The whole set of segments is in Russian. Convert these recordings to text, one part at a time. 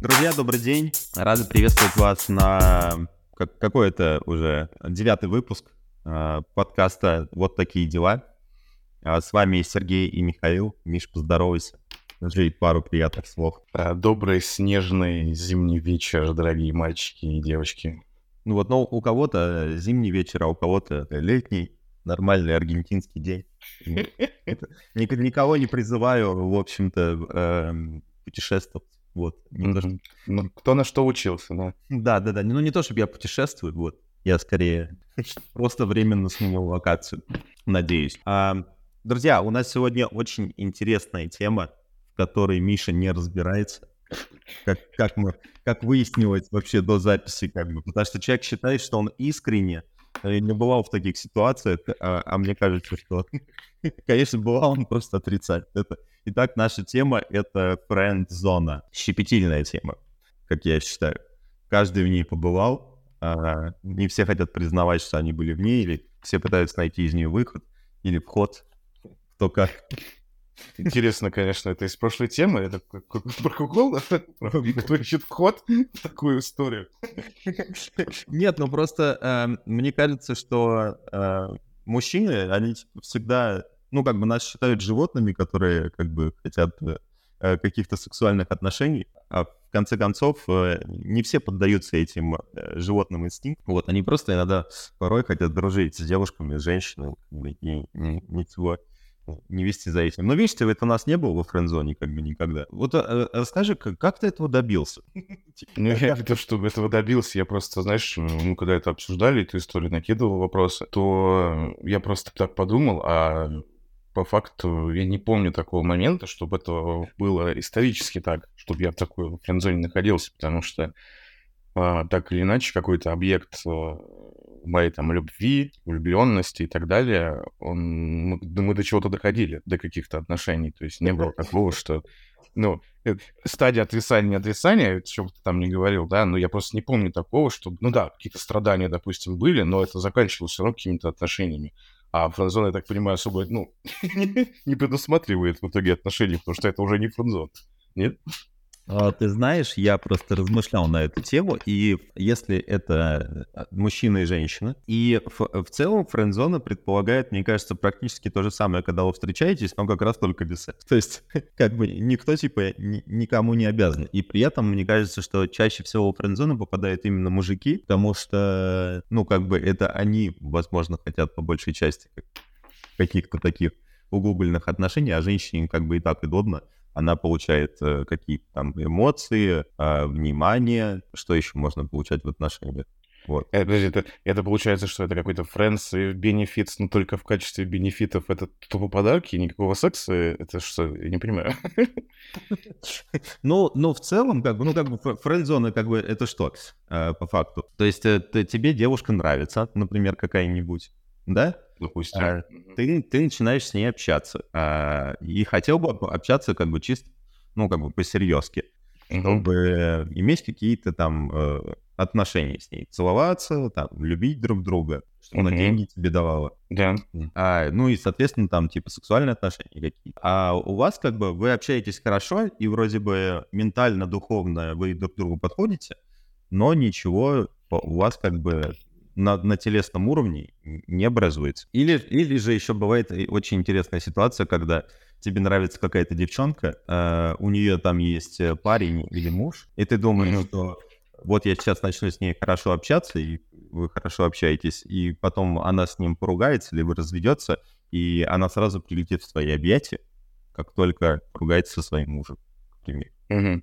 Друзья, добрый день. Рады приветствовать вас на как, какой это уже девятый выпуск э, подкаста «Вот такие дела». А с вами Сергей и Михаил. Миш, поздоровайся. Скажи пару приятных слов. А, добрый снежный зимний вечер, дорогие мальчики и девочки. Ну вот, но у кого-то зимний вечер, а у кого-то летний, нормальный аргентинский день. Никого не призываю, в общем-то, эм, путешествовать. Вот. Не то, что... ну, кто на что учился, да. Да, да, да. Ну, не то, чтобы я путешествую, вот. Я скорее просто временно сменил локацию, надеюсь. А, друзья, у нас сегодня очень интересная тема, в которой Миша не разбирается. Как, как, мы, как выяснилось вообще до записи, как бы. Потому что человек считает, что он искренне я не бывал в таких ситуациях, а, а мне кажется, что, конечно, бывал, он просто отрицает это. Итак, наша тема — это френд-зона, щепетильная тема, как я считаю. Каждый в ней побывал, а, не все хотят признавать, что они были в ней, или все пытаются найти из нее выход или вход, кто как. Интересно, конечно, это из прошлой темы. Это про кто ищет вход в такую историю. Нет, ну просто э, мне кажется, что э, мужчины, они всегда, ну как бы нас считают животными, которые как бы хотят э, каких-то сексуальных отношений, а в конце концов э, не все поддаются этим э, животным инстинктам. Вот, они просто иногда порой хотят дружить с девушками, с женщинами, и ничего не вести за этим. Но видите, это у нас не было во френдзоне как бы никогда. Вот а, а, расскажи, как, как ты этого добился? Ну, я то, чтобы этого добился, я просто, знаешь, мы когда это обсуждали, эту историю, накидывал вопросы, то я просто так подумал, а по факту я не помню такого момента, чтобы это было исторически так, чтобы я в такой френдзоне находился, потому что а, так или иначе какой-то объект а, моей там любви, влюбленности и так далее, он, мы, мы до чего-то доходили, до каких-то отношений. То есть не было такого, что ну, э, стадия отрицания, отрицания, что бы ты там не говорил, да, но я просто не помню такого, что, ну да, какие-то страдания, допустим, были, но это заканчивалось все равно какими-то отношениями. А френдзон, я так понимаю, особо, ну, не предусматривает в итоге отношений, потому что это уже не френдзон. Нет? А, ты знаешь, я просто размышлял на эту тему, и если это э, мужчина и женщина, и в, в целом френдзона предполагает, мне кажется, практически то же самое, когда вы встречаетесь, но как раз только без секса. То есть, как бы никто, типа, ни, никому не обязан. И при этом, мне кажется, что чаще всего в френдзону попадают именно мужики, потому что, ну, как бы это они, возможно, хотят по большей части каких-то таких угубленных отношений, а женщине как бы и так удобно она получает э, какие-то там эмоции, э, внимание, что еще можно получать в отношениях. Вот. Это, подожди, это, это получается, что это какой-то friends benefits, но только в качестве бенефитов это тупо подарки, никакого секса, это что, я не понимаю. Ну, ну, в целом, как бы, ну, как бы, френд-зона, как бы, это что, э, по факту? То есть э, тебе девушка нравится, например, какая-нибудь, да? Допустим. А, ты, ты начинаешь с ней общаться. А, и хотел бы общаться как бы чисто, ну, как бы по-серьезки. Чтобы иметь какие-то там э, отношения с ней. Целоваться, там, любить друг друга. Чтобы она деньги тебе давала. Да. А, ну и, соответственно, там, типа, сексуальные отношения какие-то. А у вас, как бы, вы общаетесь хорошо, и вроде бы ментально, духовно вы друг к другу подходите, но ничего у вас, как бы, на, на телесном уровне не образуется. Или, или же еще бывает очень интересная ситуация, когда тебе нравится какая-то девчонка, э, у нее там есть э, парень или муж, и ты думаешь, что вот я сейчас начну с ней хорошо общаться, и вы хорошо общаетесь, и потом она с ним поругается, либо разведется, и она сразу прилетит в твои объятия, как только ругается со своим мужем, например. Угу.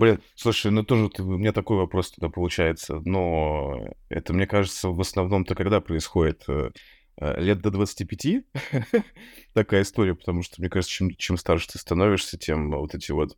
Блин, слушай, ну тоже у меня такой вопрос тогда получается, но это, мне кажется, в основном-то когда происходит? Э, э, лет до 25 такая история, потому что, мне кажется, чем, чем старше ты становишься, тем вот эти вот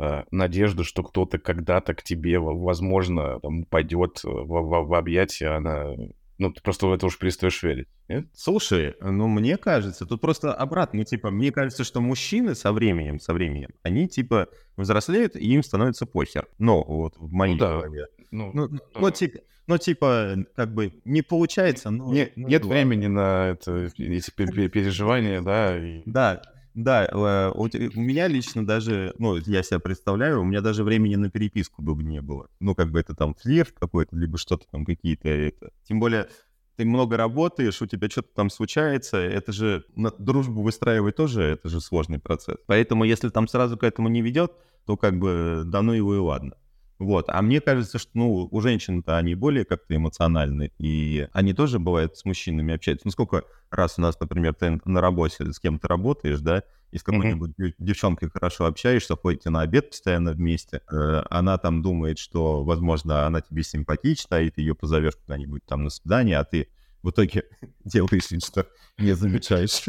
э, надежды, что кто-то когда-то к тебе, возможно, там, упадет в, в, в объятия, она ну, ты просто в это уж перестаешь верить, нет? Слушай, ну, мне кажется, тут просто обратно, ну, типа, мне кажется, что мужчины со временем, со временем, они, типа, взрослеют, и им становится похер. Но вот в моей ну, да. голове. Ну, ну, да. ну, типа, ну, типа, как бы не получается, но... Не, ну, нет да. времени на это, эти переживания, да. И... Да, Да, э, у, у меня лично даже, ну, я себя представляю, у меня даже времени на переписку бы не было. Ну, как бы это там флирт какой-то, либо что-то там какие-то это. Тем более, ты много работаешь, у тебя что-то там случается, это же на- дружбу выстраивать тоже, это же сложный процесс. Поэтому, если там сразу к этому не ведет, то как бы да ну его и ладно. Вот. А мне кажется, что ну, у женщин-то они более как-то эмоциональны, и они тоже, бывает, с мужчинами общаются. Ну, сколько раз у нас, например, ты на работе с кем-то работаешь, да, и с какой-нибудь дев- девчонкой хорошо общаешься, ходите на обед постоянно вместе, э, она там думает, что, возможно, она тебе симпатична, и ты ее позовешь куда-нибудь там на свидание, а ты в итоге делаешь вид, что не замечаешь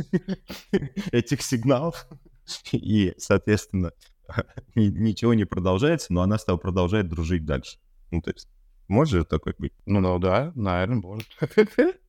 этих сигналов, и, соответственно, ничего не продолжается, но она с тобой продолжает дружить дальше. Ну, то есть, может же такой быть? Ну, ну да, наверное, может.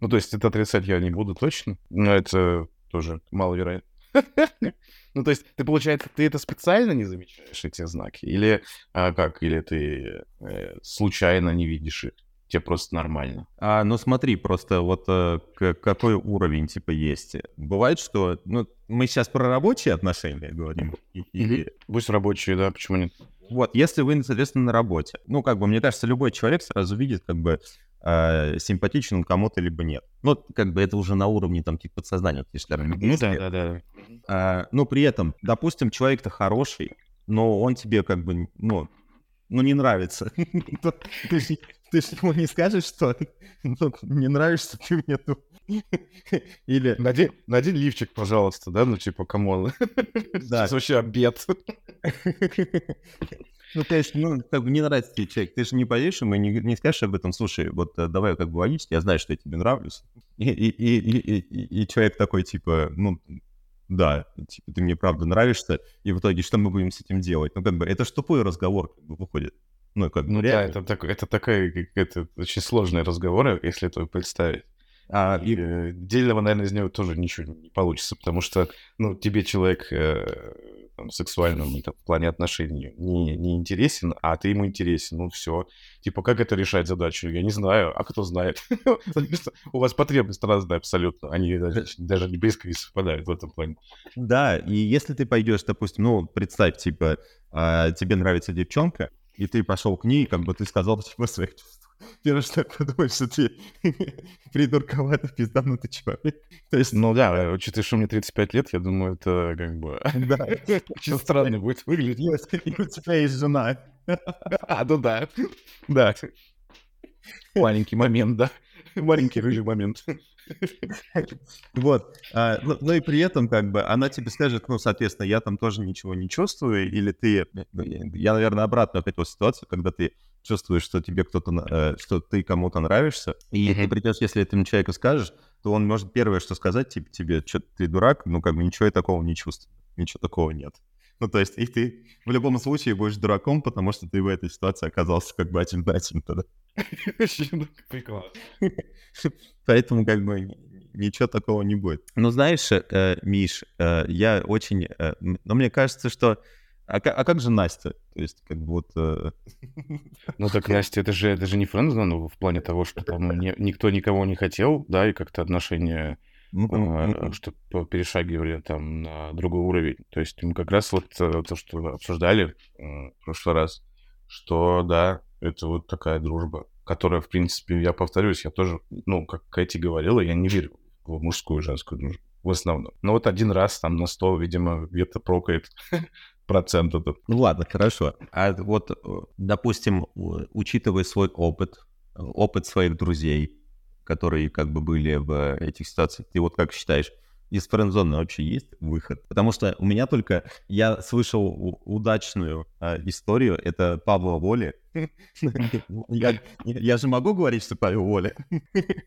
Ну, то есть это отрицать я не буду точно, но это тоже маловероятно. Ну, то есть ты, получается, ты это специально не замечаешь, эти знаки? Или а, как? Или ты э, случайно не видишь их? Тебе просто нормально? А, ну смотри, просто вот э, какой уровень типа есть. Бывает, что, ну, мы сейчас про рабочие отношения говорим. и- и- Пусть рабочие, да, почему нет? Вот, если вы, соответственно, на работе, ну, как бы, мне кажется, любой человек сразу видит, как бы, э, симпатичен он кому-то, либо нет. Ну, как бы это уже на уровне, там, типа, подсознания, если Ну да, да, да. А, ну, при этом, допустим, человек-то хороший, но он тебе как бы, ну, ну не нравится. Ты же ему не скажешь, что ну, не нравишься ты мне тут. Или, Надень, надень лифчик, пожалуйста, да, ну типа, come on. Да. Сейчас вообще обед. ну, то есть, ну, как бы не нравится тебе человек, ты же не поедешь ему и не, не скажешь об этом, слушай, вот э, давай как бы логически, я знаю, что я тебе нравлюсь. И, и, и, и, и- и человек такой, типа, ну, да, типа, ты мне правда нравишься, и в итоге что мы будем с этим делать? Ну, как бы, это ж тупой разговор, как бы, выходит. Ну, как Ну да, это, так, это такая, это очень сложный разговор, если это представить. А, И э, дельного, наверное, из него тоже ничего не получится, потому что, ну, тебе человек э, там, сексуальном это, в плане отношений не, не интересен, а ты ему интересен, ну, все. Типа, как это решать задачу? Я не знаю, а кто знает? У вас потребность разная абсолютно, они даже, близко не совпадают в этом плане. Да, и если ты пойдешь, допустим, ну, представь, типа, а, тебе нравится девчонка, и ты пошел к ней, как бы ты сказал, типа, своих чувств. Первое, что ты подумаешь, что ты придурковатый, пизданутый человек. То есть, Ну да, э, учитывая, что мне 35 лет, я думаю, это как бы да. очень странно будет выглядеть. У тебя есть жена. А, ну да. Да. Маленький момент, да. Маленький рыжий момент. Вот. А, ну, ну и при этом, как бы, она тебе скажет, ну, соответственно, я там тоже ничего не чувствую, или ты... ну, Я, наверное, обратно опять вот ситуацию, когда ты чувствуешь, что тебе кто-то, э, что ты кому-то нравишься, и ты придешь, если этому человеку скажешь, то он может первое, что сказать, типа, тебе, что ты дурак, ну, как бы, ничего я такого не чувствую, ничего такого нет. Ну, то есть, и ты в любом случае будешь дураком, потому что ты в этой ситуации оказался как бы один тогда. Прекрасно. Поэтому как бы ничего такого не будет. Ну, знаешь, э, Миш, э, я очень... э, но мне кажется, что... А, а как же Настя? То есть, как бы вот... э, Ну так, Настя, это же, это же не френдзона, ну, в плане того, что там никто никого не хотел, да, и как-то отношения ну, там, что по- перешагивали там на другой уровень. То есть мы как раз вот э, то, что обсуждали в прошлый раз, что да, это вот такая дружба, которая, в принципе, я повторюсь, я тоже, ну, как Кэти говорила, я не верю в мужскую и женскую дружбу в основном. Но вот один раз там на 100, видимо, где-то прокает процент этот. ну ладно, хорошо. А вот, э, допустим, учитывая свой опыт, э, опыт своих друзей, которые как бы были в этих ситуациях, ты вот как считаешь, из френдзоны вообще есть выход? Потому что у меня только... Я слышал удачную э, историю, это Павла Воли. Я, я же могу говорить, что Павел Воля.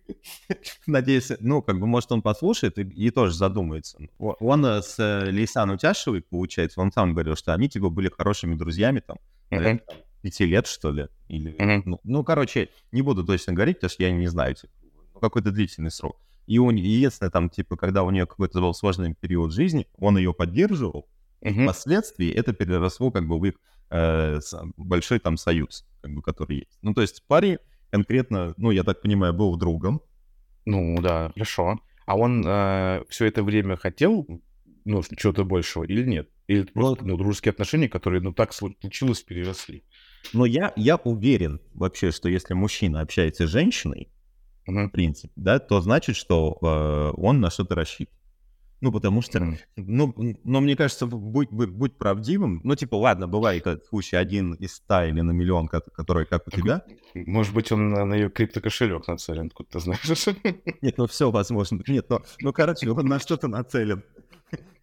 Надеюсь, ну, как бы, может, он послушает и, и тоже задумается. Он э, с э, Лейсан Утяшевой, получается, он сам говорил, что они, типа, были хорошими друзьями, там, наверное, там, пяти лет, что ли. Или, ну, ну, короче, не буду точно говорить, потому что я не знаю, типа, какой-то длительный срок. И у нее, единственное, там, типа, когда у нее какой-то был сложный период жизни, он ее поддерживал, Мгм. впоследствии это переросло как бы в их э, большой там союз, как бы, который есть. Ну, то есть парень конкретно, ну, я так понимаю, был другом. Ну да, хорошо. А он все это время хотел ну, чего-то большего или нет? Или это просто ну, дружеские отношения, которые, ну, так случилось, переросли? Но я, я уверен вообще, что если мужчина общается с женщиной, uh-huh. в принципе, да, то значит, что э, он на что-то рассчитывает. Ну, потому что, mm. ну, но мне кажется, будь, будь, будь правдивым. Ну, типа, ладно, бывает этот случай один из ста или на миллион, который как у тебя. Может быть, он на, на ее криптокошелек нацелен, откуда ты знаешь. Нет, ну все возможно. Нет, ну, ну короче, он на что-то нацелен.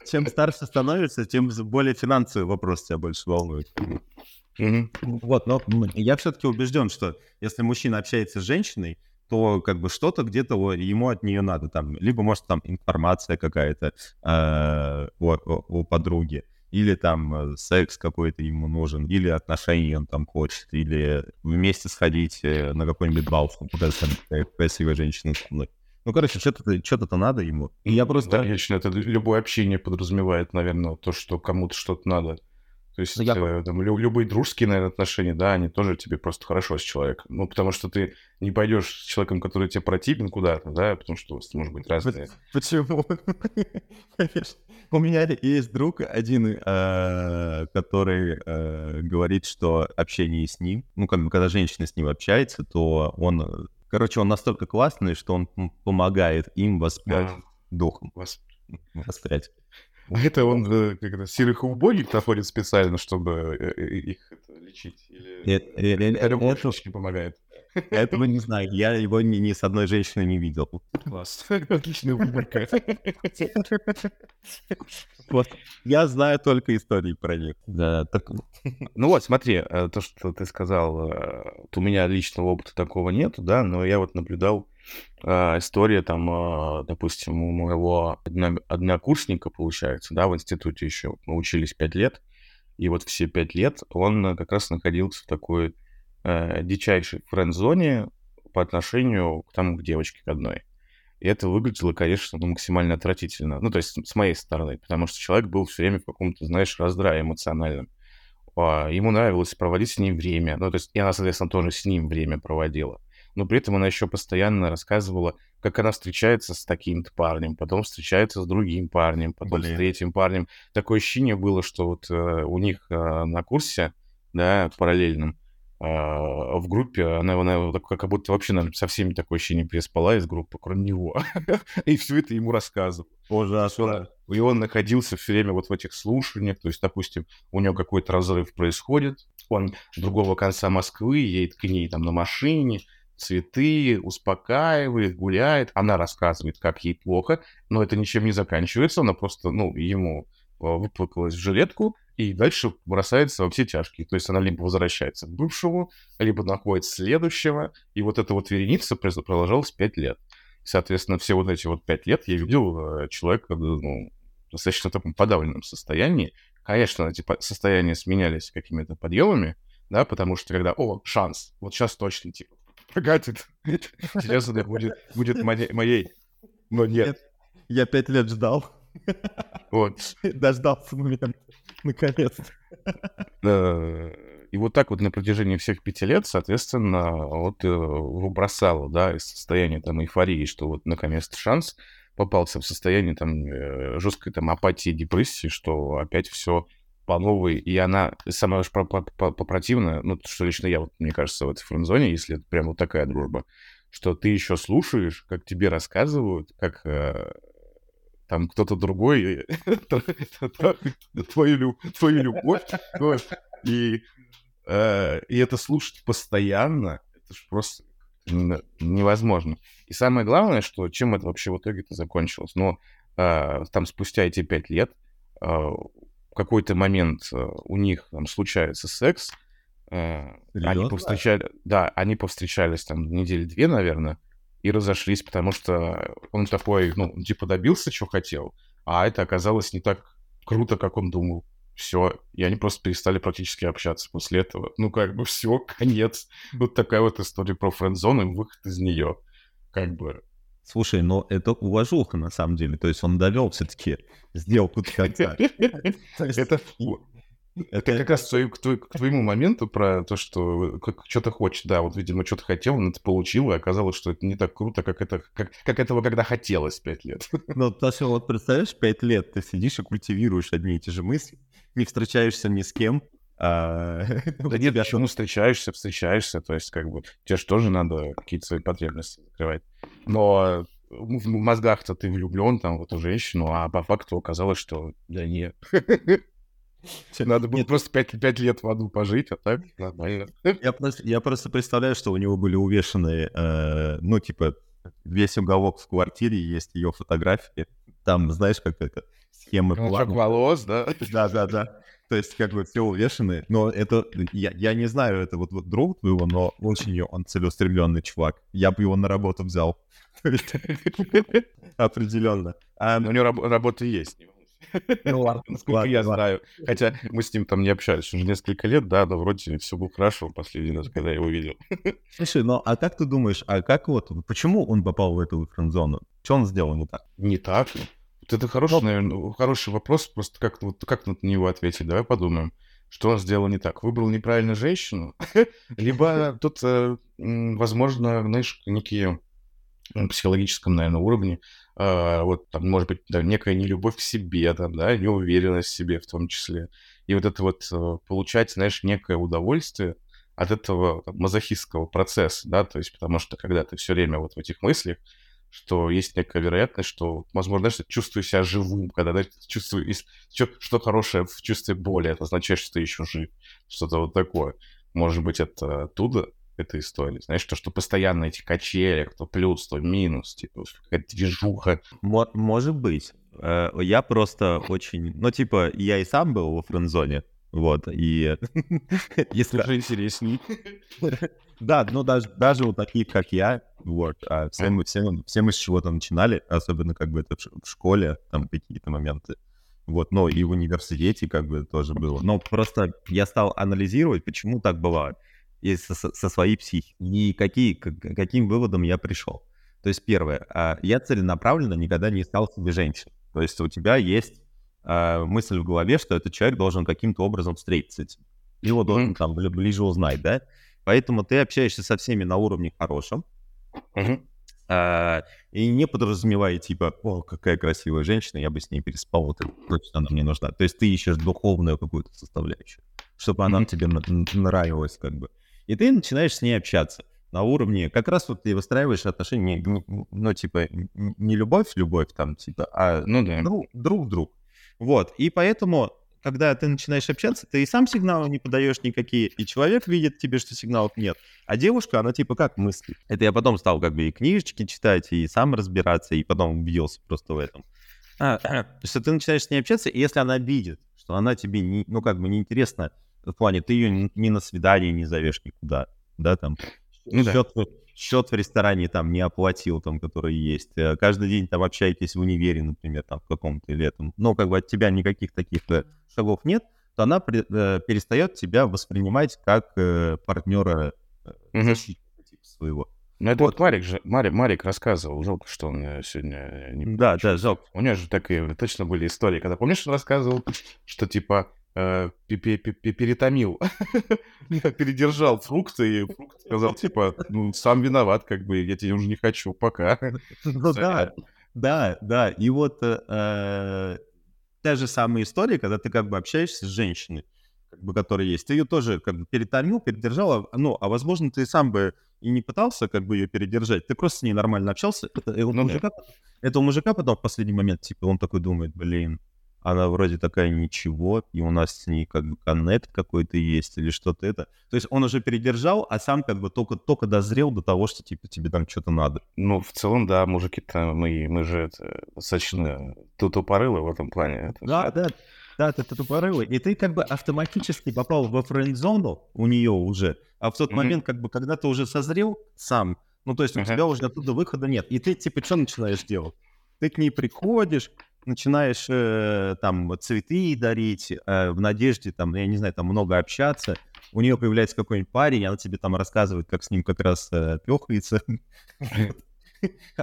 Чем старше становится, тем более финансовый вопрос тебя больше волнует. Mm-hmm. Вот, но я все-таки убежден, что если мужчина общается с женщиной, то как бы что-то где-то ему от нее надо там, либо может там информация какая-то э, о, о, о подруге, или там э, секс какой-то ему нужен, или отношения он там хочет, или вместе сходить э, на какой-нибудь бал, показать, какая красивая женщина со мной. Ну, короче, что-то что-то надо ему. И я просто... Да, лично это любое общение подразумевает, наверное, то, что кому-то что-то надо. То есть я... э, там, лю- любые дружеские, наверное, отношения, да, они тоже тебе просто хорошо с человеком. Ну, потому что ты не пойдешь с человеком, который тебе противен куда-то, да, потому что у вас может быть разные. Почему? У меня есть друг один, э, который э, говорит, что общение с ним, ну, когда женщина с ним общается, то он, короче, он настолько классный, что он помогает им воспрять духом. Воспрять. А это он э, как-то серых убогих находит специально, чтобы э, э, их лечить? Или это, не помогает? Этого не знаю. Я его ни, ни с одной женщиной не видел. Класс. Отличная выборка. Вот. Я знаю только истории про них. Да, так... Ну вот, смотри, то, что ты сказал, вот у меня личного опыта такого нету, да, но я вот наблюдал история там, а, допустим, у моего однокурсника, получается, да, в институте еще мы учились пять лет, и вот все пять лет он как раз находился в такой э, дичайшей френд-зоне по отношению к, там, к девочке к одной. И это выглядело, конечно, ну, максимально отвратительно. Ну, то есть с моей стороны, потому что человек был все время в каком-то, знаешь, раздрае эмоциональном. А, ему нравилось проводить с ним время. Ну, то есть и она, соответственно, тоже с ним время проводила но при этом она еще постоянно рассказывала, как она встречается с таким-то парнем, потом встречается с другим парнем, потом Блин. с третьим парнем. Такое ощущение было, что вот э, у них э, на курсе, да, параллельном, э, в группе она, она как будто вообще наверное, со всеми такое ощущение переспала из группы, кроме него. И все это ему рассказывал. Ужасно. И он находился все время вот в этих слушаниях, то есть, допустим, у него какой-то разрыв происходит, он другого конца Москвы едет к ней там на машине, цветы, успокаивает, гуляет. Она рассказывает, как ей плохо, но это ничем не заканчивается. Она просто, ну, ему а, выплакалась в жилетку и дальше бросается во все тяжкие. То есть она либо возвращается к бывшему, либо находит следующего. И вот эта вот вереница продолжалась пять лет. Соответственно, все вот эти вот пять лет я видел э, человека, ну, достаточно таком подавленном состоянии. Конечно, эти состояния сменялись какими-то подъемами, да, потому что когда, о, шанс, вот сейчас точно, типа, прокатит. Сейчас это будет, будет моей. Но нет. Я пять лет ждал. Вот. Дождался момента. Наконец-то. И вот так вот на протяжении всех пяти лет, соответственно, вот его бросало, да, из состояния там эйфории, что вот наконец-то шанс попался в состояние там э, жесткой там апатии, депрессии, что опять все по новой, и она самая уж противная, ну, что лично я, вот, мне кажется, в этой френдзоне, если это прям вот такая дружба, что ты еще слушаешь, как тебе рассказывают, как э, там кто-то другой твою, твою любовь, и, э, и это слушать постоянно, это же просто невозможно. И самое главное, что чем это вообще в итоге-то закончилось, но э, там спустя эти пять лет э, какой-то момент э, у них там случается секс, э, они повстречали, да, они повстречались там недели две, наверное, и разошлись, потому что он такой, ну, типа добился, что хотел, а это оказалось не так круто, как он думал. Все, и они просто перестали практически общаться после этого. Ну, как бы все, конец. Вот такая вот история про френд-зону и выход из нее. Как бы Слушай, но это уважуха на самом деле. То есть он довел все-таки сделку до конца. Это Это как раз к, твоему моменту про то, что что-то хочет. Да, вот, видимо, что-то хотел, но ты получил, и оказалось, что это не так круто, как, это, как, как этого когда хотелось пять лет. Ну, потому что вот представляешь, пять лет ты сидишь и культивируешь одни и те же мысли, не встречаешься ни с кем. Да нет, почему встречаешься, встречаешься, то есть как бы тебе же тоже надо какие-то свои потребности закрывать. Но в мозгах-то ты влюблен там в эту женщину, а по факту оказалось, что да нет. Надо было просто пять, пять лет в аду пожить, а так нормально. Я просто, я просто представляю, что у него были увешаны, э, ну, типа, весь уголок в квартире, есть ее фотографии. Там, знаешь, как это, схемы ну, плана. волос, да? Да, да, да. То есть, как бы все увешаны. Но это, я, я не знаю, это вот, вот друг твоего, но очень он целеустремленный чувак. Я бы его на работу взял. Определенно. А... У него работа есть. Ну ладно, насколько я знаю. Хотя мы с ним там не общались уже несколько лет, да, но вроде все было хорошо последний раз, когда я его видел. Слушай, ну а как ты думаешь, а как вот, почему он попал в эту френд-зону? Что он сделал не так? Не так. Это хороший, наверное, хороший вопрос, просто как, вот, как на него ответить? Давай подумаем. Что он сделал не так? Выбрал неправильно женщину? Либо тут, э, возможно, знаешь, некие психологическом, наверное, уровне, э, вот там, может быть, да, некая нелюбовь к себе, там, да, неуверенность в себе в том числе. И вот это вот э, получать, знаешь, некое удовольствие от этого там, мазохистского процесса, да, то есть потому что когда ты все время вот в этих мыслях, что есть некая вероятность, что, возможно, знаешь, чувствую себя живым, когда знаешь, чувствую, что, что хорошее в чувстве боли, это означает, что ты еще жив, что-то вот такое. Может быть, это оттуда этой истории. Знаешь, то, что постоянно эти качели, кто плюс, то минус, типа, какая-то движуха. Может быть. Э, я просто очень... Ну, типа, я и сам был во френдзоне, вот, и... Если же интересней. Да, ну даже, даже у таких, как я, вот, а все, мы, все, все мы с чего-то начинали, особенно как бы это в школе, там какие-то моменты. Вот, но и в университете как бы тоже было. Но просто я стал анализировать, почему так бывает и со, со своей психикой. И какие, к, каким выводом я пришел. То есть первое, а, я целенаправленно никогда не искал себе женщин. То есть у тебя есть а, мысль в голове, что этот человек должен каким-то образом встретиться. Его должен там ближе узнать, да? Поэтому ты общаешься со всеми на уровне хорошем, а, и не подразумевая, типа, о, какая красивая женщина, я бы с ней переспал, вот точно она мне нужна. То есть ты ищешь духовную какую-то составляющую, чтобы она тебе нравилась, как бы. И ты начинаешь с ней общаться на уровне, как раз вот ты выстраиваешь отношения, ну, типа, не любовь, любовь там, типа, а ну, да. друг, друг друг. Вот, и поэтому, когда ты начинаешь общаться, ты и сам сигналы не подаешь никакие, и человек видит тебе, что сигналов нет, а девушка, она типа как мыслит. Это я потом стал как бы и книжечки читать, и сам разбираться, и потом убедился просто в этом. А, что ты начинаешь с ней общаться, и если она видит, что она тебе, не, ну, как бы неинтересна, в плане, ты ее ни на свидание не зовешь никуда, да, там, ну, счет, да. Счет в ресторане там не оплатил, там, который есть, э, каждый день там общаетесь в универе, например, там, в каком-то или этом, но как бы от тебя никаких таких э, шагов нет, то она при, э, перестает тебя воспринимать как э, партнера э, защитника типа, своего. Ну, это вот, вот. Марик же, Марик, Марик рассказывал, жалко, что он сегодня не Да, да, жалко. У него же такие точно были истории, когда, помнишь, он рассказывал, что, типа, перетомил, передержал фрукты, и фрукт сказал, типа, ну, сам виноват, как бы, я тебе уже не хочу, пока. Ну да, да, да, и вот э, э, та же самая история, когда ты как бы общаешься с женщиной, как бы, которая есть, ты ее тоже как бы перетомил, передержал, а, ну, а возможно, ты сам бы и не пытался как бы ее передержать, ты просто с ней нормально общался, это, ну, мужика, это у мужика потом в последний момент, типа, он такой думает, блин, она вроде такая ничего, и у нас с ней как бы коннект какой-то есть или что-то это. То есть он уже передержал, а сам как бы только, только дозрел до того, что типа тебе там что-то надо. Ну, в целом, да, мужики-то, мы, мы же это, достаточно тупорылы в этом плане. Это да, да, да, ты, ты тупорылый. И ты как бы автоматически попал во френд-зону у нее уже, а в тот mm-hmm. момент, как бы, когда ты уже созрел сам, ну, то есть у uh-huh. тебя уже оттуда выхода нет. И ты, типа, что начинаешь делать? Ты к ней приходишь, начинаешь э, там цветы дарить э, в надежде, там, я не знаю, там много общаться, у нее появляется какой-нибудь парень, она тебе там рассказывает, как с ним как раз э, пёхается.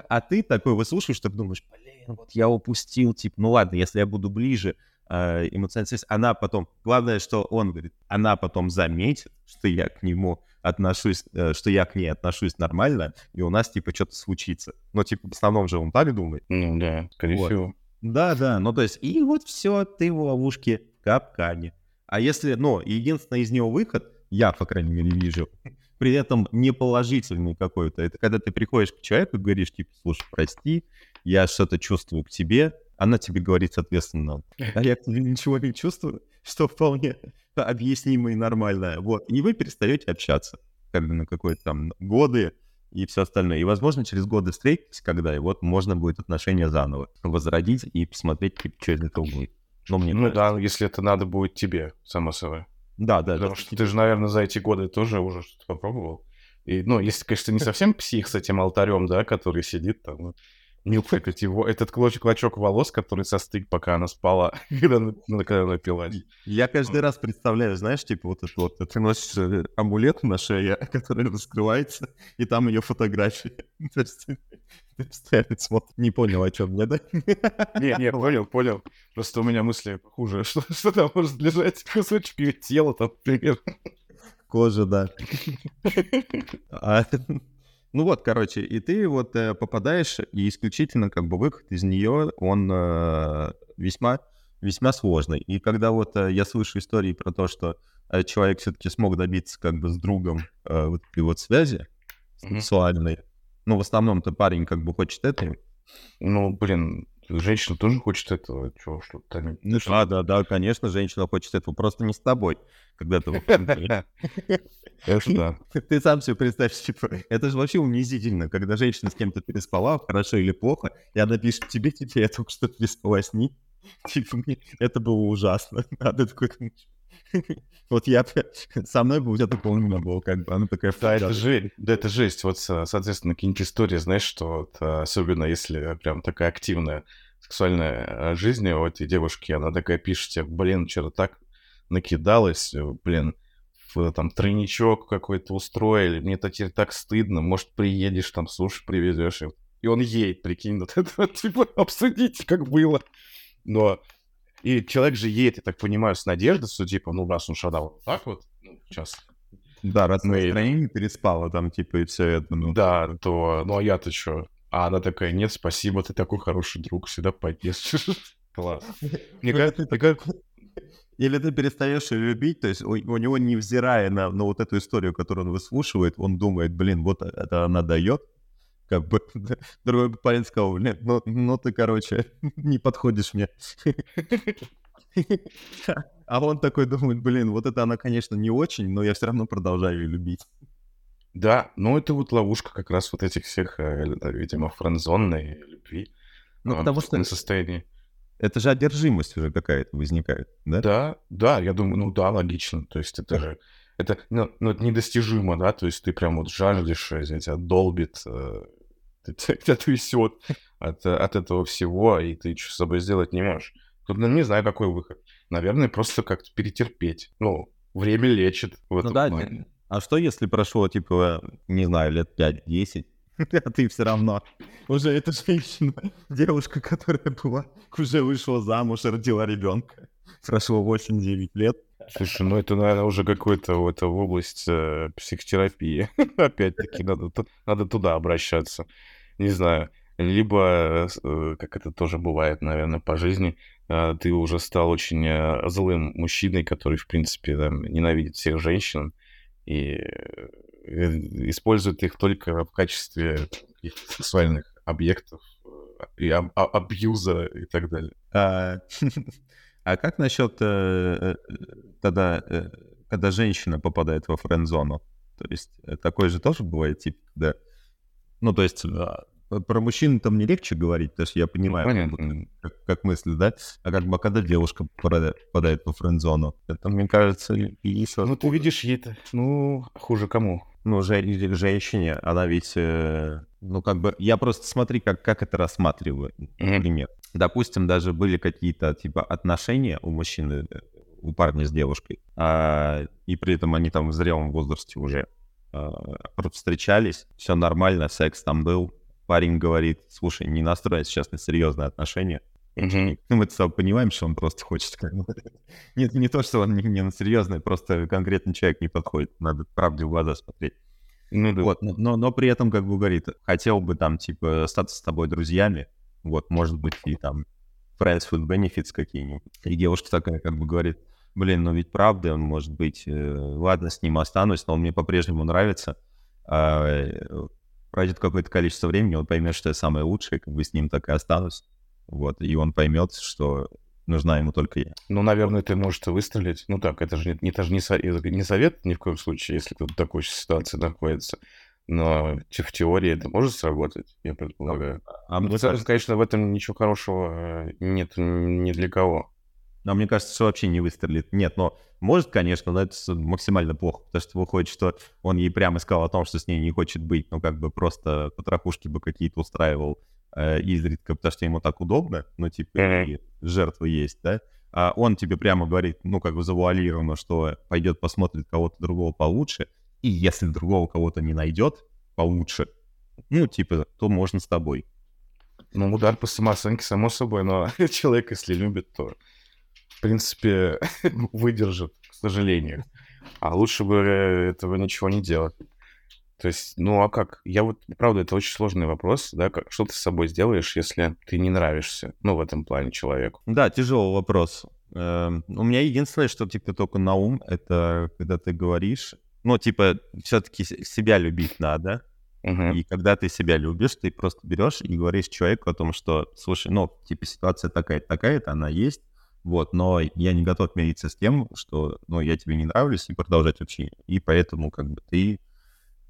А ты такой выслушиваешь, так думаешь, блин, вот я упустил, типа, ну ладно, если я буду ближе, э, эмоциональная связь, она потом, главное, что он говорит, она потом заметит, что я к нему отношусь, э, что я к ней отношусь нормально, и у нас, типа, что-то случится. Но, типа, в основном же он так думает. Ну да, скорее Вот. всего. Да, да, ну то есть, и вот все, ты в ловушке, капкане. А если, ну, единственный из него выход, я, по крайней мере, вижу, при этом не положительный какой-то, это когда ты приходишь к человеку и говоришь, типа, слушай, прости, я что-то чувствую к тебе, она тебе говорит, соответственно, а я к тебе ничего не чувствую, что вполне объяснимо и нормально, вот, и вы перестаете общаться, как бы на какое-то там годы, и все остальное. И, возможно, через годы встретитесь, когда и вот можно будет отношения заново возродить и посмотреть, что из этого будет. Ну, мне Ну кажется. да, если это надо будет тебе, само собой. Да, да, Потому да. что ты же, наверное, за эти годы тоже уже что-то попробовал. И, ну, если, конечно, не совсем псих с этим алтарем, да, который сидит там, ну, нюхает эти, во- этот клочок, клочок волос, который состык, пока она спала, когда она, ну, когда она напилась. Я каждый раз представляю, знаешь, типа вот это вот, ты носишь э, амулет на шее, который раскрывается, и там ее фотографии. Не понял, о чем я, да? Не, не, понял, понял. Просто у меня мысли хуже. Что, что там может лежать кусочек ее тела, там, примерно. Кожа, да. Ну вот, короче, и ты вот э, попадаешь, и исключительно как бы выход из нее, он э, весьма, весьма сложный. И когда вот э, я слышу истории про то, что э, человек все-таки смог добиться как бы с другом э, вот этой вот связи Мгм. сексуальной, ну в основном-то парень как бы хочет это. Ну, блин, женщина тоже хочет этого. Чего, что-то там... Ну да, да, да, конечно, женщина хочет этого, просто не с тобой, когда ты Это да. Ты сам себе представь, типа, это же вообще унизительно, когда женщина с кем-то переспала, хорошо или плохо, и она пишет тебе, типа, я только что переспала с ней. Типа, это было ужасно. А ты такой, вот я, со мной бы у тебя такого не было, как бы, она такая, Да, это «Да, жесть. Да, это жесть. Вот, со- соответственно, какие-нибудь истории, знаешь, что вот, а, особенно если прям такая активная сексуальная а, жизнь у этой девушки, она такая пишет тебе, блин, что-то так накидалась, э, блин, там тройничок какой-то устроили, мне теперь так стыдно, может, приедешь, там суши привезешь. И, он едет, прикинь, вот это типа, обсудите, как было. Но и человек же едет, я так понимаю, с надеждой, что типа, ну, раз он шадал вот так вот, ну, сейчас Да, раз Мы- настроение переспала там, типа, и все это, ну. Да, то, ну а я-то что? А она такая, нет, спасибо, ты такой хороший друг, всегда поддержишь. Класс. Мне кажется, мне кажется, Или ты перестаешь ее любить, то есть у, у него, невзирая на, на вот эту историю, которую он выслушивает, он думает, блин, вот это она дает. Как бы другой парень сказал, блин, ну, ну ты, короче, не подходишь мне. А он такой думает, блин, вот это она, конечно, не очень, но я все равно продолжаю ее любить. да, ну это вот ловушка как раз вот этих всех, э, видимо, френдзонной любви. Ну, а, потому что на состоянии. это же одержимость уже какая-то возникает, да? Да, да, я думаю, ну да, логично. То есть это же, это, ну, ну, это недостижимо, да, то есть ты прям вот жаждешь, э, тебя долбит, тебя трясет от, э, от этого всего, и ты что с собой сделать не можешь. Тут, ну, не знаю, какой выход. Наверное, просто как-то перетерпеть. Ну, время лечит в этом Ну да, плане. не- а что если прошло, типа, не знаю, лет 5-10, а ты все равно уже эта женщина, девушка, которая была, уже вышла замуж, родила ребенка. Прошло 8-9 лет. Слушай, ну это, наверное, уже какой-то это область э, психотерапии. Опять-таки, надо, надо туда обращаться. Не знаю. Либо, э, э, как это тоже бывает, наверное, по жизни, э, ты уже стал очень э, злым мужчиной, который, в принципе, там, ненавидит всех женщин и э, использует их только в качестве сексуальных объектов э, и аб- а- абьюза и так далее. А, как насчет э, э, тогда, э, когда женщина попадает во френд-зону? То есть э, такое же тоже бывает, типа, когда... Ну, то есть а, про мужчин там не легче говорить, потому что я понимаю, как Понятно. как, как мысли, да? А как бы, а когда девушка попадает, во френд-зону, это, мне кажется, и еще... Ну, ты видишь, ей-то, ну, хуже кому? Ну, же- женщине, она ведь, э, ну, как бы, я просто смотри, как, как это рассматриваю, например. Допустим, даже были какие-то, типа, отношения у мужчины, э, у парня с девушкой, а, и при этом они там в зрелом возрасте уже а, встречались, все нормально, секс там был, парень говорит, слушай, не настроен сейчас на серьезные отношения, Мгм. Ну, мы с тобой понимаем, что он просто хочет как бы. Нет, не то, что он не, не серьезный, просто конкретный человек не подходит. Надо правде в глаза смотреть. Ну да. Вот, но, но при этом, как бы говорит, хотел бы там, типа, остаться с тобой друзьями, вот, может быть, и там friends with benefits какие-нибудь. И девушка такая, как бы, говорит, блин, ну ведь правда, он может быть, э, ладно, с ним останусь, но он мне по-прежнему нравится. А, пройдет какое-то количество времени, он поймет, что я самое лучшее, как бы с ним так и останусь. Вот, и он поймет, что нужна ему только я. Ну, наверное, ты можешь выстрелить. Ну так, это же не, это же не, не совет ни в коем случае, если кто-то в такой ситуации находится. Но в теории это может сработать, я предполагаю. А Ну, мне кажется, конечно, в этом ничего хорошего э, нет ни для кого. А мне кажется, что вообще не выстрелит. Нет, но может, конечно, но это максимально плохо, потому что выходит, что он ей прямо сказал о том, что с ней не хочет быть, ну, как бы просто потрохушки бы какие-то устраивал э, изредка, потому что ему так удобно, ну, типа, и жертвы есть, да? А он тебе прямо говорит, ну, как бы завуалированно, что пойдет посмотрит кого-то другого получше, и если другого кого-то не найдет получше, ну, типа, то можно с тобой. Ну, удар по самооценке, само собой, но человек, если любит, то, в принципе, выдержит, к сожалению. А лучше бы э, этого ничего не делать. То есть, ну а как? Я вот, правда, это очень сложный вопрос, да, как, что ты с собой сделаешь, если ты не нравишься, ну, в этом плане человеку. Да, тяжелый вопрос. Эм, У меня единственное, что типа только на ум, это когда ты говоришь, ну, типа, все-таки себя любить надо. Мгм. И когда ты себя любишь, ты просто берешь и говоришь человеку о том, что, слушай, ну, типа, ситуация такая-то, такая-то, она есть, вот, но я не готов мириться с тем, что, ну, я тебе не нравлюсь, и продолжать общение. И поэтому, как бы, ты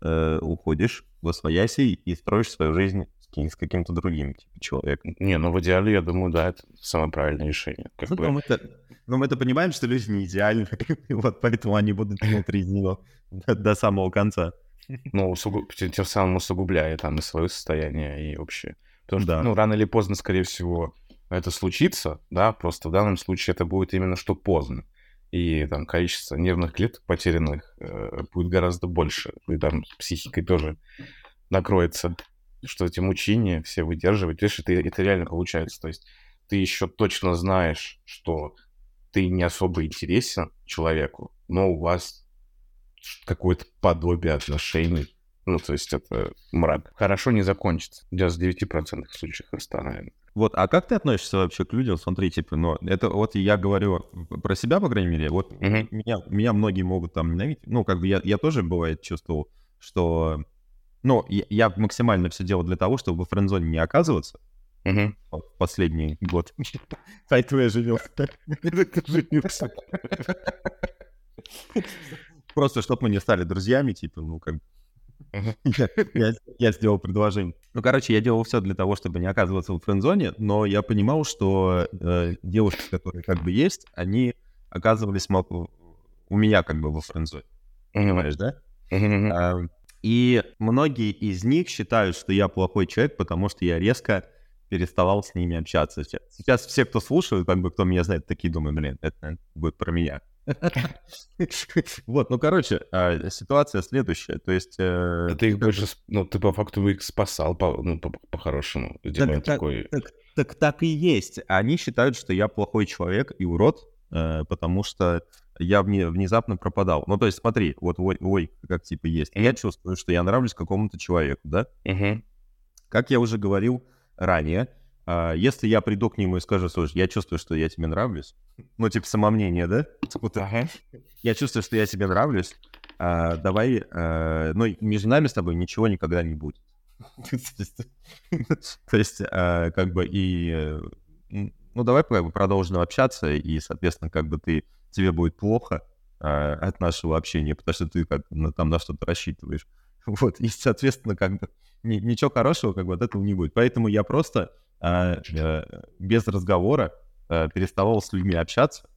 э, уходишь во свояси и строишь свою жизнь с, кем- с каким-то другим, типа, человеком. Не, ну в идеале, я думаю, да, это самое правильное решение. Как Ну, бы, мы это, но мы это понимаем, что люди не идеальны, и вот поэтому они будут внутри него до, до самого конца. ну, усугу- тем самым усугубляя там и свое состояние, и общее. Потому что, Да. ну, рано или поздно, скорее всего, это случится, да, просто в данном случае это будет именно что поздно. И там количество нервных клеток потерянных э, будет гораздо больше. И там психикой тоже накроется, что эти мучения все выдерживать. Видишь, это, это реально получается. То есть ты еще точно знаешь, что ты не особо интересен человеку, но у вас какое-то подобие отношений. Ну, то есть это мрак. Хорошо не закончится. В 99% случаях это, наверное. Вот, а как ты относишься вообще к людям? Смотри, типа, ну, это вот я говорю про себя, по крайней мере, вот Мгм. меня, меня многие могут там ненавидеть. Ну, как бы я, я тоже, бывает, чувствовал, что, ну, я, я максимально все делал для того, чтобы в френдзоне не оказываться Мгм. вот, в последний год. Поэтому я живел так. женился. Просто, чтобы мы не стали друзьями, типа, ну, как я, я- я сделал предложение. Ну, короче, я делал все для того, чтобы не оказываться в френдзоне, но я понимал, что э, девушки, которые как бы есть, они оказывались у меня как бы во френдзоне, понимаешь, да? А, И многие из них считают, что я плохой человек, потому что я резко переставал с ними общаться. Сейчас, все, кто слушают, как бы кто меня знает, такие думают, блин, это наверное, будет про меня. Вот, ну, короче, а, ситуация следующая. То есть... э, А ты их больше, ну, ты по факту их спасал, ну, по- по-хорошему. так, так и есть. Они считают, что я плохой человек и урод, э, потому что я вне- внезапно пропадал. Ну, то есть, смотри, вот ой, ой, как типа есть. Я чувствую, что я нравлюсь какому-то человеку, да? Мгм. Как я уже говорил ранее, а, если я приду к нему и скажу, слушай, я чувствую, что я тебе нравлюсь, ну, типа, самомнение, да? Вот, Ага. я чувствую, что я тебе нравлюсь, а, давай, а, ну, между нами с тобой ничего никогда не будет. То есть- а, как бы, и, э, ну, давай как бы продолжим общаться, и, соответственно, как бы ты, тебе будет плохо а, от нашего общения, потому что ты как на- там на что-то рассчитываешь. Вот, и, соответственно, как бы ни- ничего хорошего как бы от этого не будет. Поэтому я просто а, э, без разговора э, переставал с людьми общаться.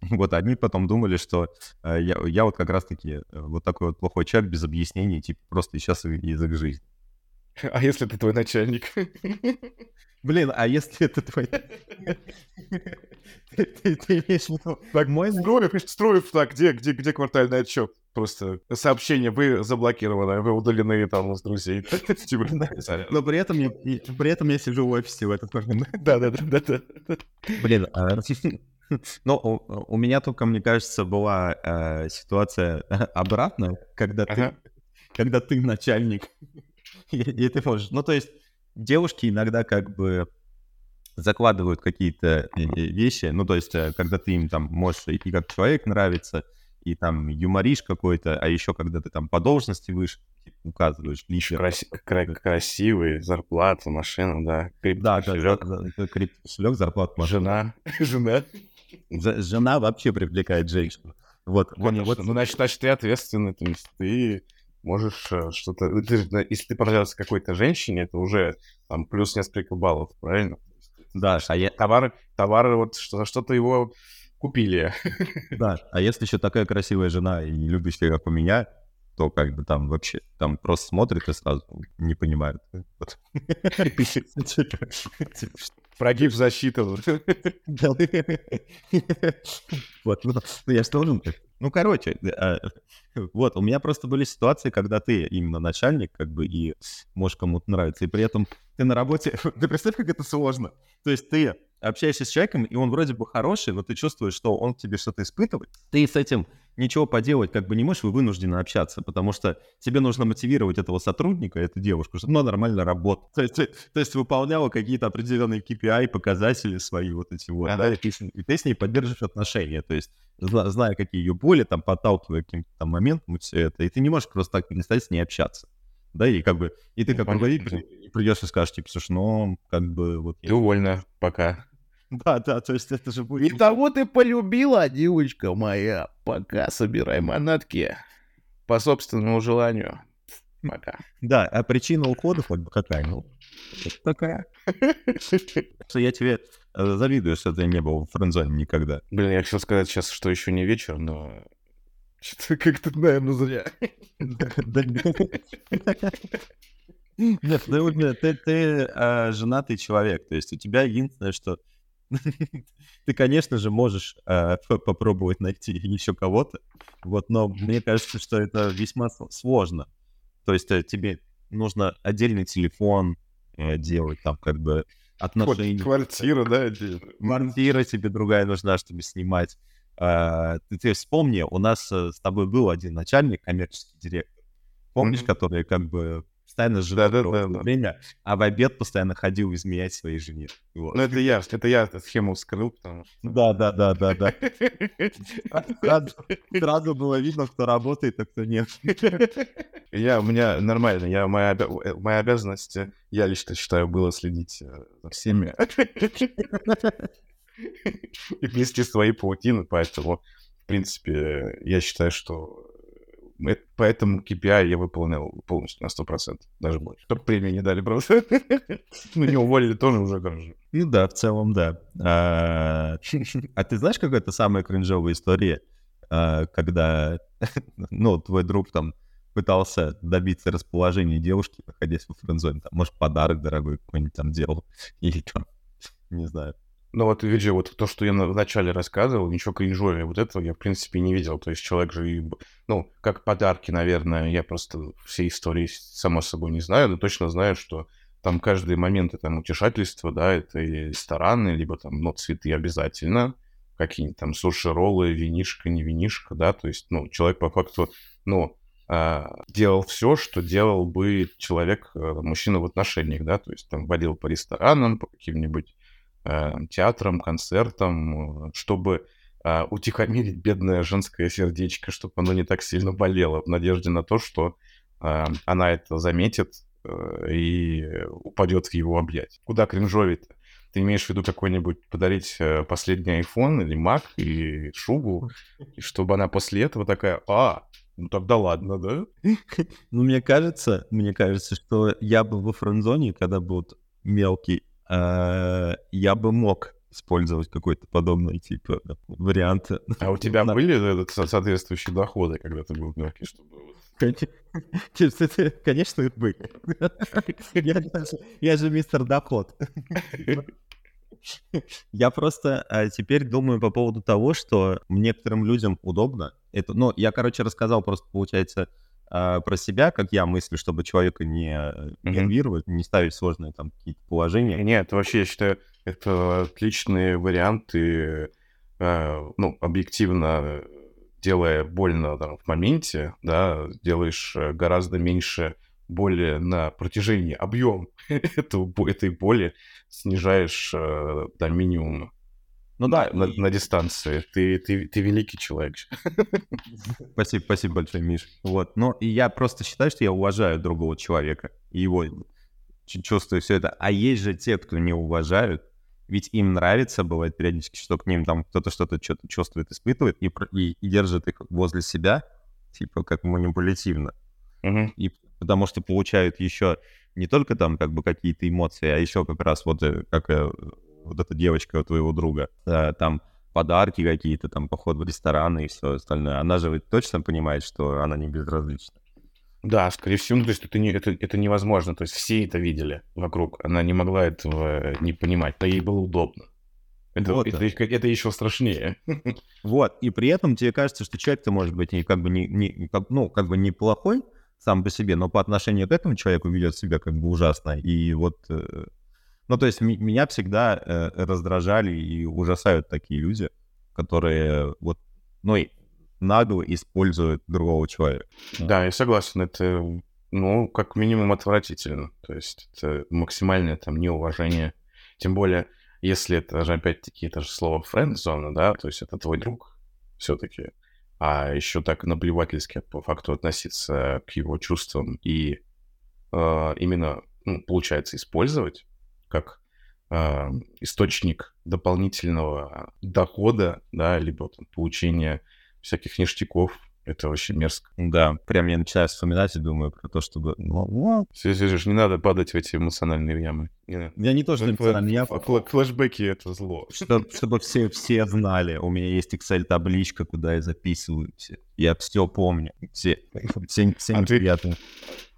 Вот они потом думали, что э, я, я вот как раз-таки э, вот такой вот плохой человек без объяснений, типа просто сейчас язык жизни. А если это твой начальник? Блин, а если это твой... ты, ты, ты имеешь в виду... Так, мой... Строев, Строев, так, где, где, где квартальный отчет? Просто сообщение, вы заблокированы, вы удалены там с друзей. Типа, Но при этом, я, при этом я сижу в офисе в этот момент. Да-да-да. Блин, а... Ну, у, у меня только, мне кажется, была э, ситуация обратная, когда ты, ага. когда ты начальник, и, и ты можешь... Ну, то есть девушки иногда как бы закладывают какие-то э, вещи, ну, то есть, э, когда ты им там можешь и как человек нравится, и там юморишь какой-то, а еще когда ты там по должности выше указываешь лишний. Краси- кра- красивый, зарплата, машина, да. Крип- да, кошелек. Да, да, кошелек, зарплата, машина. Жена. Жена. Жена вообще привлекает женщину. Вот, Конечно. вот, ну, значит, значит, ты ответственный, то есть ты можешь э, что-то... Ты, если ты понравился какой-то женщине, это уже там плюс несколько баллов, правильно? Да, а я... Товары, товары вот что, что-то его купили. Да, а если еще такая красивая жена и любящая, как у меня, то как бы там вообще, там просто смотрит и сразу не понимает. Прогиб защиты. Вот, ну, ну я что должен ну, короче, а, вот, у меня просто были ситуации, когда ты именно начальник, как бы, и можешь кому-то нравиться, и при этом ты на работе... Ты представь, как это сложно. То есть ты общаешься с человеком, и он вроде бы хороший, но ты чувствуешь, что он тебе что-то испытывает. Ты с этим ничего поделать как бы не можешь, вы вынуждены общаться, потому что тебе нужно мотивировать этого сотрудника, эту девушку, чтобы она нормально работала. То есть, то есть выполняла какие-то определенные KPI, показатели свои вот эти вот, да, и ты, и ты с ней поддерживаешь отношения, то есть зная, какие ее боли, там, подталкивая каким-то там и все это, и ты не можешь просто так перестать с ней общаться. Да, и как бы, и ты ну, как руководитель придешь и скажешь, типа, слушай, ну, как бы вот... Ты увольна, пока. Да, да, то есть это же будет... И того ты полюбила, девочка моя. Пока собирай манатки. По собственному желанию. Пока. Да, а причина ухода хоть бы какая? Ну, такая. Что я тебе э, завидую, что ты не был в френдзоне никогда. Блин, я хотел сказать сейчас, что еще не вечер, но... Что-то как-то, наверное, зря. Нет, ты, ты, ты а, женатый человек, то есть у тебя единственное, что ты, конечно же, можешь э, попробовать найти еще кого-то, вот, но мне кажется, что это весьма сложно. То есть э, тебе нужно отдельный телефон э, делать, там как бы отношения. Квартира, да? Квартира тебе другая нужна, чтобы снимать. Э, ты, ты вспомни, у нас э, с тобой был один начальник, коммерческий директор. Помнишь, mm-hmm. который как бы постоянно ждал да, да, да, время, а в обед постоянно ходил изменять своей жене. Вот. Ну, это я, это я эту схему вскрыл, потому что... Да, да, да, да, да. Сразу было видно, кто работает, а кто нет. Я, у меня нормально, я, моя, э, моя обязанность, я лично считаю, было следить э, за всеми и внести свои паутины, поэтому, в принципе, я считаю, что Поэтому KPI я выполнил полностью на 100%, даже больше. Только премию не дали просто. Ну, не уволили тоже уже хорошо. Ну да, в целом, да. А, а ты знаешь, какая то самая кринжовая история, а, когда, ну, твой друг там пытался добиться расположения девушки, находясь во френдзоне, там, может, подарок дорогой какой-нибудь там делал, или там, не знаю. Ну вот, видишь, вот то, что я вначале рассказывал, ничего кринжовее вот этого я, в принципе, не видел. То есть человек же, ну, как подарки, наверное, я просто все истории, само собой, не знаю, но точно знаю, что там каждый момент это там утешательство, да, это и рестораны, либо там, ну, цветы обязательно, какие-нибудь там суши-роллы, винишка, не винишка, да, то есть, ну, человек по факту, ну, а, делал все, что делал бы человек, э, мужчина в отношениях, да, то есть там водил по ресторанам, по каким-нибудь Э, театрам, концертам, чтобы э, утихомирить бедное женское сердечко, чтобы оно не так сильно болело, в надежде на то, что э, она это заметит и упадет в его объятия. Куда кринжовить-то? Ты имеешь в виду какой-нибудь подарить последний iPhone или Mac и шубу, и чтобы она после этого такая, а, ну тогда ладно, да? Ну, мне кажется, мне кажется, что я бы во френдзоне, когда был мелкий Э, я бы мог использовать какой-то подобный тип э, вариант. А у тебя были соответствующие доходы, когда ты был мелкий, чтобы Конечно, вы. Я же мистер Доход. Я просто а, теперь думаю по поводу того, что некоторым людям удобно. Это, ну, я, короче, рассказал просто, получается, а, про себя, как я мыслю, чтобы человека не нервировать, не ставить сложные там какие-то положения. Нет, вообще, я считаю, это отличные варианты, а, ну, объективно делая больно там, в моменте, да, делаешь э, гораздо меньше боли на протяжении объем этой боли снижаешь э, до минимума. Ну да, на, и... на дистанции. Ты, ты, ты великий человек. Спасибо, спасибо большое, Миш. Вот. Но и я просто считаю, что я уважаю другого человека и его чувствую все это. А есть же те, кто не уважают, ведь им нравится, бывает периодически, что к ним там кто-то что-то что-то чувствует, испытывает и, и, и держит их возле себя, типа как манипулятивно. Uh-huh. И потому что получают еще не только там как бы какие-то эмоции, а еще как раз вот э, как э, вот эта девочка у твоего друга, э, там подарки какие-то, там поход в рестораны и все остальное. Она же ведь точно понимает, что она не безразлична. Да, скорее всего, ну, то есть это, не, это, это невозможно. То есть все это видели вокруг. Она не могла этого не понимать, но ей было удобно. Это, вот. это, это, это еще страшнее. Вот, и при этом тебе кажется, что человек-то может быть не, как бы не, не, как, ну, как бы неплохой сам по себе, но по отношению к этому человеку ведет себя как бы ужасно. И вот, э, ну, то есть меня всегда э, раздражали и ужасают такие люди, которые вот, ну, и нагло используют другого человека. Да, я согласен, это, ну, как минимум отвратительно. То есть это максимальное там неуважение. Тем более, если это же опять-таки это же слово френд-зона, да, то есть это твой друг все-таки, а еще так наплевательски по факту относиться к его чувствам и э, именно, ну, получается, использовать как э, источник дополнительного дохода, да, либо там, получения всяких ништяков. Это вообще мерзко. Да, прям я начинаю вспоминать и думаю про то, чтобы... Ну, Сереж, не надо падать в эти эмоциональные ямы. Не Я не то, что эмоциональные ямы. Флэшбэки — это зло. Чтобы, чтобы все, все знали, у меня есть Excel-табличка, куда я записываю все. Я все помню. Все, все, все а неприятные. Ты,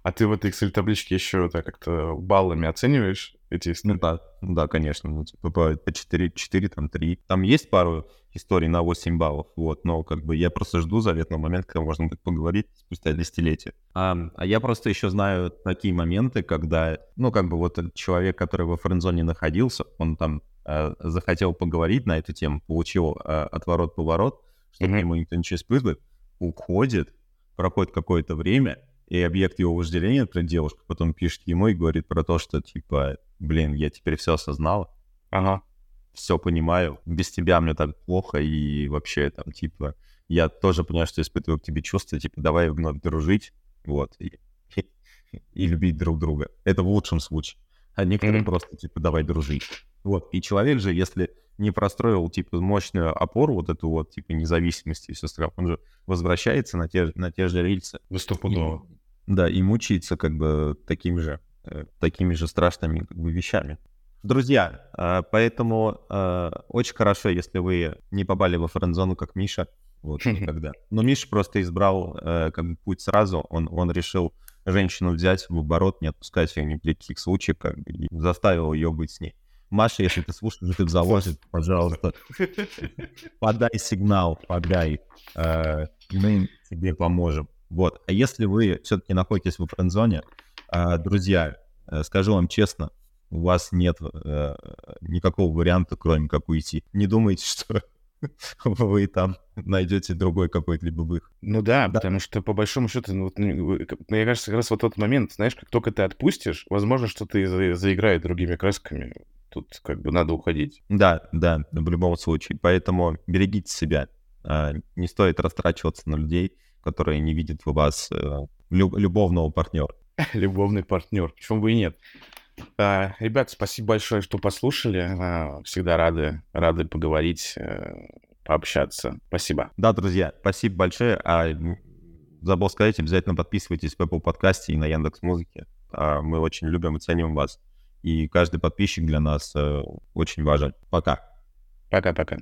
а ты в этой Excel-табличке еще так как-то баллами оцениваешь эти истории? Ну да, да, конечно. Ну, типа по 4, 4, там 3. Там есть пару историй на 8 баллов, вот, но как бы я просто жду заветного момента, когда можно будет поговорить спустя десятилетия. А, а я просто еще знаю такие моменты, когда, ну, как бы вот человек, который во френдзоне находился, он там э, захотел поговорить на эту тему, получил э, отворот-поворот, что mm-hmm. ему никто ничего испытывает, уходит, проходит какое-то время, и объект его вожделения, например, девушка, потом пишет ему и говорит про то, что, типа, блин, я теперь все осознала. Ага все понимаю, без тебя мне так плохо, и вообще там, типа, я тоже понимаю, что испытываю к тебе чувства, типа, давай вновь дружить, вот, и, и, и любить друг друга. Это в лучшем случае. А некоторые mm-hmm. просто, типа, давай дружить. Вот, и человек же, если не простроил, типа, мощную опору, вот эту вот, типа, независимости и все остальное, он же возвращается на те, на те же рельсы. Стопудово. Да, и мучается, как бы, такими же, такими же страшными, как бы, вещами. Друзья, а, поэтому а, очень хорошо, если вы не попали во френд-зону, как Миша, вот, никогда. Но Миша просто избрал э, как бы путь сразу, он, он решил женщину взять в оборот, не отпускать ее ни при каких случаях, как бы, и заставил ее быть с ней. Маша, если ты слушаешь этот заложит, пожалуйста, подай сигнал, подай, э, мы тебе поможем. Вот. А если вы все-таки находитесь в френд-зоне, э, друзья, скажу вам честно, у вас нет э, никакого варианта, кроме как уйти. Не думайте, что вы там найдете другой какой-либо выход. Ну да, да, потому что по большому счету, ну, вот, ну, мне кажется, как раз вот тот момент, знаешь, как только ты отпустишь, возможно, что ты за, заиграет другими красками. Тут как бы надо уходить. Да, да, в любом случае. Поэтому берегите себя. А, не стоит растрачиваться на людей, которые не видят в вас э, любовного партнера. Любовный партнер. Почему бы и нет? А, ребят, спасибо большое, что послушали. А, всегда рады, рады поговорить, э, пообщаться. Спасибо. Да, друзья, спасибо большое. А, забыл сказать, обязательно подписывайтесь в Apple подкасте и на Яндекс Музыке. А, мы очень любим и ценим вас. И каждый подписчик для нас э, очень важен. Пока. Пока-пока.